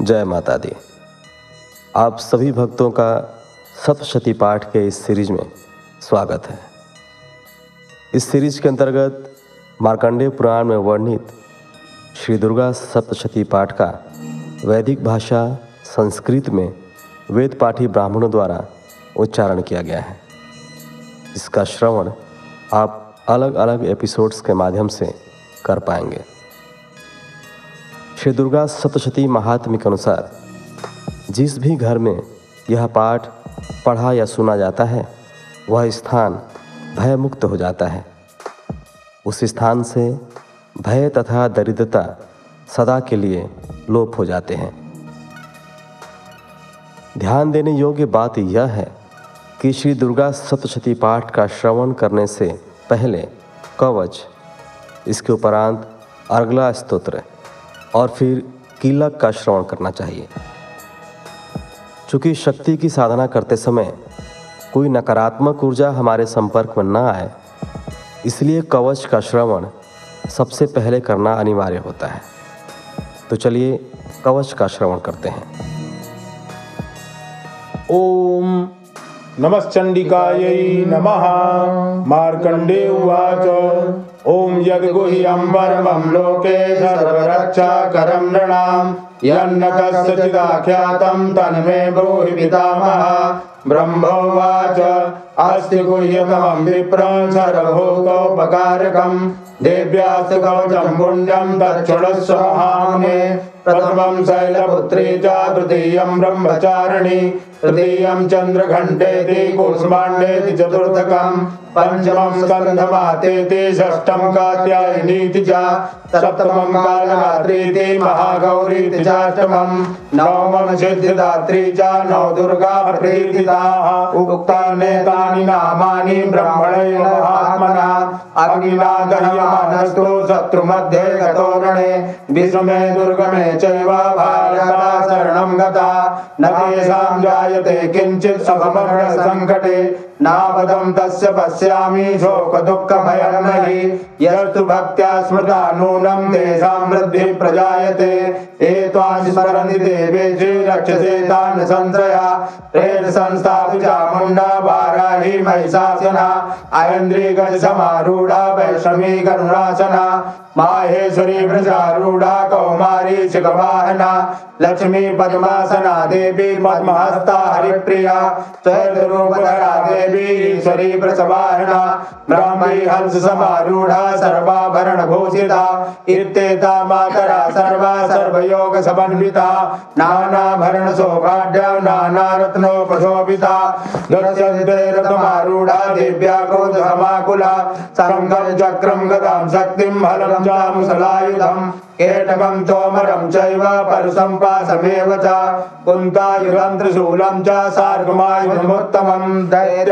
जय माता दी। आप सभी भक्तों का सप्तशती पाठ के इस सीरीज़ में स्वागत है। इस सीरीज़ के अंतर्गत मार्कंडेय पुराण में वर्णित श्री दुर्गा सप्तशती पाठ का वैदिक भाषा संस्कृत में वेद पाठी ब्राह्मणों द्वारा उच्चारण किया गया है। इसका श्रवण आप अलग अलग एपिसोड्स के माध्यम से कर पाएँगे। श्री दुर्गा सप्तशती महात्म्य के अनुसार जिस भी घर में यह पाठ पढ़ा या सुना जाता है, वह स्थान भय मुक्त हो जाता है। उस स्थान से भय तथा दरिद्रता सदा के लिए लोप हो जाते हैं। ध्यान देने योग्य बात यह है कि श्री दुर्गा सप्तशती पाठ का श्रवण करने से पहले कवच, इसके उपरांत अर्गला स्तोत्र और फिर कीलक का श्रवण करना चाहिए। चूँकि शक्ति की साधना करते समय कोई नकारात्मक ऊर्जा हमारे संपर्क में न आए, इसलिए कवच का श्रवण सबसे पहले करना अनिवार्य होता है। तो चलिए कवच का श्रवण करते हैं। ओम नमश्चण्डिकायै नमः। मार्कण्डे उवाच। ॐ यद्गुह्यं परमं लोके सर्वरक्षाकरं नृणां। यन्न कस्यचिदाख्यातं तन्मे ब्रूहि पितामह। ब्रह्मोवाच, अस्ति गुह्यतमं विप्रं सर्वभूतोपकारकं। देव्यास्तु कवचं पुण्यं तच्छृणुस्व महामुने। प्रथमं शैलपुत्री च, तृतीयं ब्रह्मचारिणी। तृतीयं चन्द्रघण्टेति कूष्माण्डेति चतुर्थकं, पञ्चमं स्कन्धमातेति, षष्ठं कात्यायनीति च, सप्तमं कालरात्रीति महागौरीति सिद्धिदात्री च दुर्गा प्रीतिताः उक्तान्येतानि नामानि ब्रह्मणे महात्मना अग्निना दह्यमानस्तु शत्रुमध्ये दुर्गमे चैव गता तेषां जायते किञ्चित् सुखमरणसङ्कटे नापदं तस्य पश्यामि शोकदुःखभयं नहि यस्तु भक्त्या स्मृता नूनं तेषां वृद्धिः प्रजायते। स्मरन्ति रक्षसे तान् महिषासना। करुणासना माहेश्वरी वृषारूढा कौमारी शिखवाहना। लक्ष्मी पद्मासना देवी पद्महस्ता हरिप्रिया। स्वरूपधरा देवी ईश्वरी वृषवाहना ब्राह्मी हंस समारूढ़ा सर्वाभरण भूषिता इत्येता मातरा, सर्वा सर्वयोग समन्विता नानाभरण सौभाग्य, नाना रत्नोपशोभिता दृश्यन्ते रथमारूढ़ा दिव्या क्रोधमाकुला संगम चक्रम गदां शक्तिं हलं चामुसलायुधम् केटकं तोमरं चैव परसम्पासमेव च, कुन्तायुधं त्रिशूलं च सार्गमायुधमुत्तमं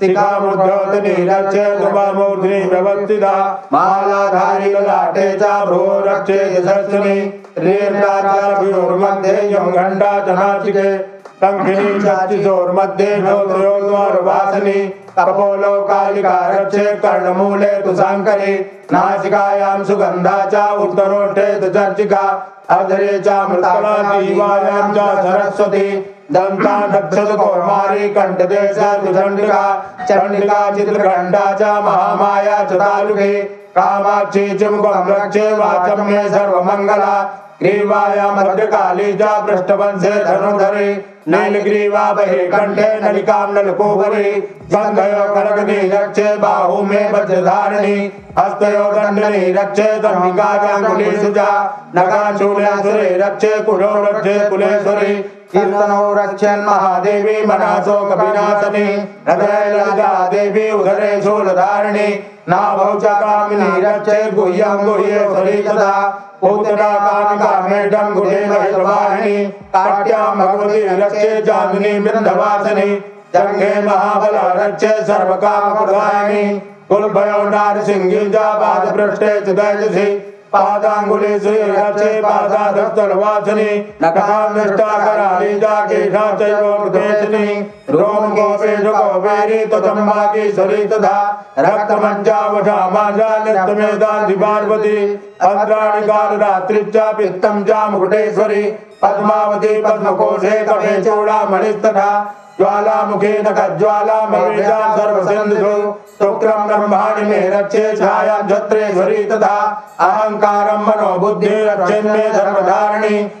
तिका रक्षे तुमूर्ध्नि व्यवस्थिता। मालाधारी ललाटे च भ्रो रक्षे यशस्विनी रीर्णाचाभ्योर्मध्ये यं घण्टा च नासिके शङ्खिनी चातिशोर्मध्ये नोद्वारवासिनी कपोलो कालिका रक्षे कर्णमूले तु साङ्करी। नासिकायां सुगन्धा च उत्तरोष्ठे तु चर्चिका। अधरे च मृतला च सरस्वती। दन्ता रक्षतु कौमारी कण्ठदे च तु चण्डिका चण्डिका चित्रघण्टा च महामाया च तालुके, कामाक्षी च मुखं रक्षे वाचं मे सर्वमङ्गला, ग्रीवाया मध्यकाली च पृष्ठवंशे धनुधरे नीलग्रीवा बहे कंठे नलिकां नलकोपरि गन्धयो खड्गनि रक्षे बाहु मे वज्रधारिणि, हस्तयो दण्डनि रक्षे दण्डिकाजाङ्गुलीषु च नखाशूले सुरे रक्षे कुलो रक्षे कुलेश्वरि कीर्तनो रक्षन् महादेवी मनासो कपिनाशनि हृदये ललिता देवी उदरे शूलधारिणि नाभौ च कामिनी रक्षे गुह्यं गुह्येश्वरी तथा पूतना कामिका मेढं गुणे महिषवाहिनी काट्यां भगवती रक्षे चांदनी बिंदवासिनी जंघे महाबल रक्षे सर्वकाम प्रदायिनी कुलभयो नारसिंही जाबाद पृष्ठे च दैजसी पादांगुले श्री रक्षे पादाधस्तलवासिनी नखामिष्टाकराली जाकेशा चैवोपदेशिनी रोम गोपे जुगोपेरी ततम्बाकेश्वरी तथा रक्तमञ्जावशा माजा नित्यमेदान्धि पार्वती अन्द्राणि कालरात्रिश्च पित्तं च मुकुटेश्वरी पद्मावती, पद्मकोशे, कपे चूडामणिस्तथा, ज्वालामुखे नखज्वालामवेजां सर्वसिन्धुषु शुक्रं ब्रह्माणि मे रक्षे छायां छत्रेश्वरी तथा अहंकारं मनो बुद्धि रक्षेन्मे धर्मधारिणि।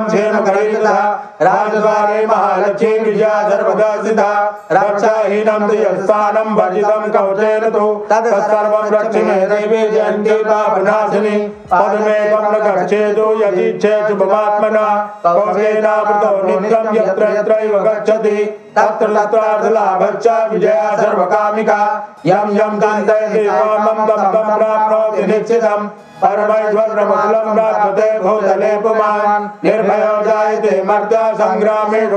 मार्गं क्षेमकरीतः राजद्वारे महालक्ष्मी विजया सर्वदा स्थिता रक्षाहीनं तु यत्स्थानं वर्जितं कवचेन तु तत्सर्वं रक्ष मे देवी जयन्ती पापनाशिनी, पदमेकं न गच्छेतु यदीच्छेत् शुभमात्मना कौशेनामृतो नित्यं यत्र यत्रैव गच्छति, तत्र तत्रार्थलाभश्च विजया सर्वकामिका, यं यं दन्तयति तं तं प्राप्नोति निश्चितम्। निर्भयो जायते मर्द सङ्ग्रामेषु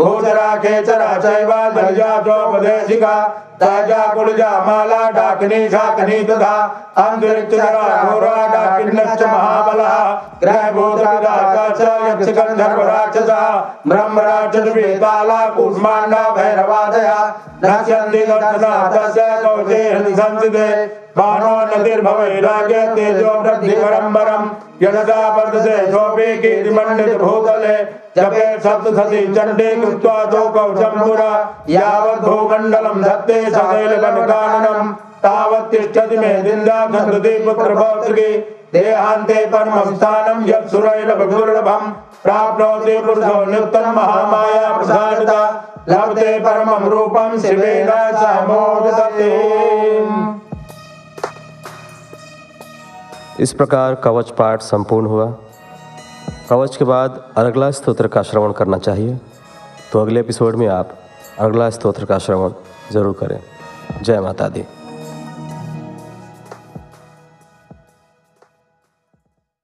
भूचरा केचरा चैव दर्जा चोपदेशिका, ताज़ा कुलजा माला डाकिनी, शाकिनी तथा अन्तरिक्षजरा घोरा डाकिन्यश्च महाबलः। ग्रहभूतविराजा च यक्षगन्धर्वराक्षसः ब्रह्मराक्षसवेताला कूष्माण्डा, भैरवादया, नश्यन्ति दर्शनाथस्य कौशे हृदि संसिते बाणो नतिर्भवैराग्य तेजो वृद्धिकरम्बरम् यदा वर्धते सोऽपि कीर्तिमण्डित भूतले जपे सप्तसति चण्डे कृत्वा पुरा यावत् भूमण्डलं धत्ते सदैलवनकाननम् तावत् तिष्ठति मे निन्दा सन्तति पुत्रपौत्रिकी देहान्ते परमं स्थानं यत्सुरैलभगुर्लभम् प्राप्नोति पुरुषो नित्यं महामाया प्रसादिता, लभते परमं रूपं शिवेन सह मोदते इस प्रकार कवच पाठ संपूर्ण हुआ। कवच के बाद अगला स्त्रोत्र का श्रवण करना चाहिए। तो अगले एपिसोड में आप अगला स्त्रोत्र का श्रवण ज़रूर करें। जय माता दी।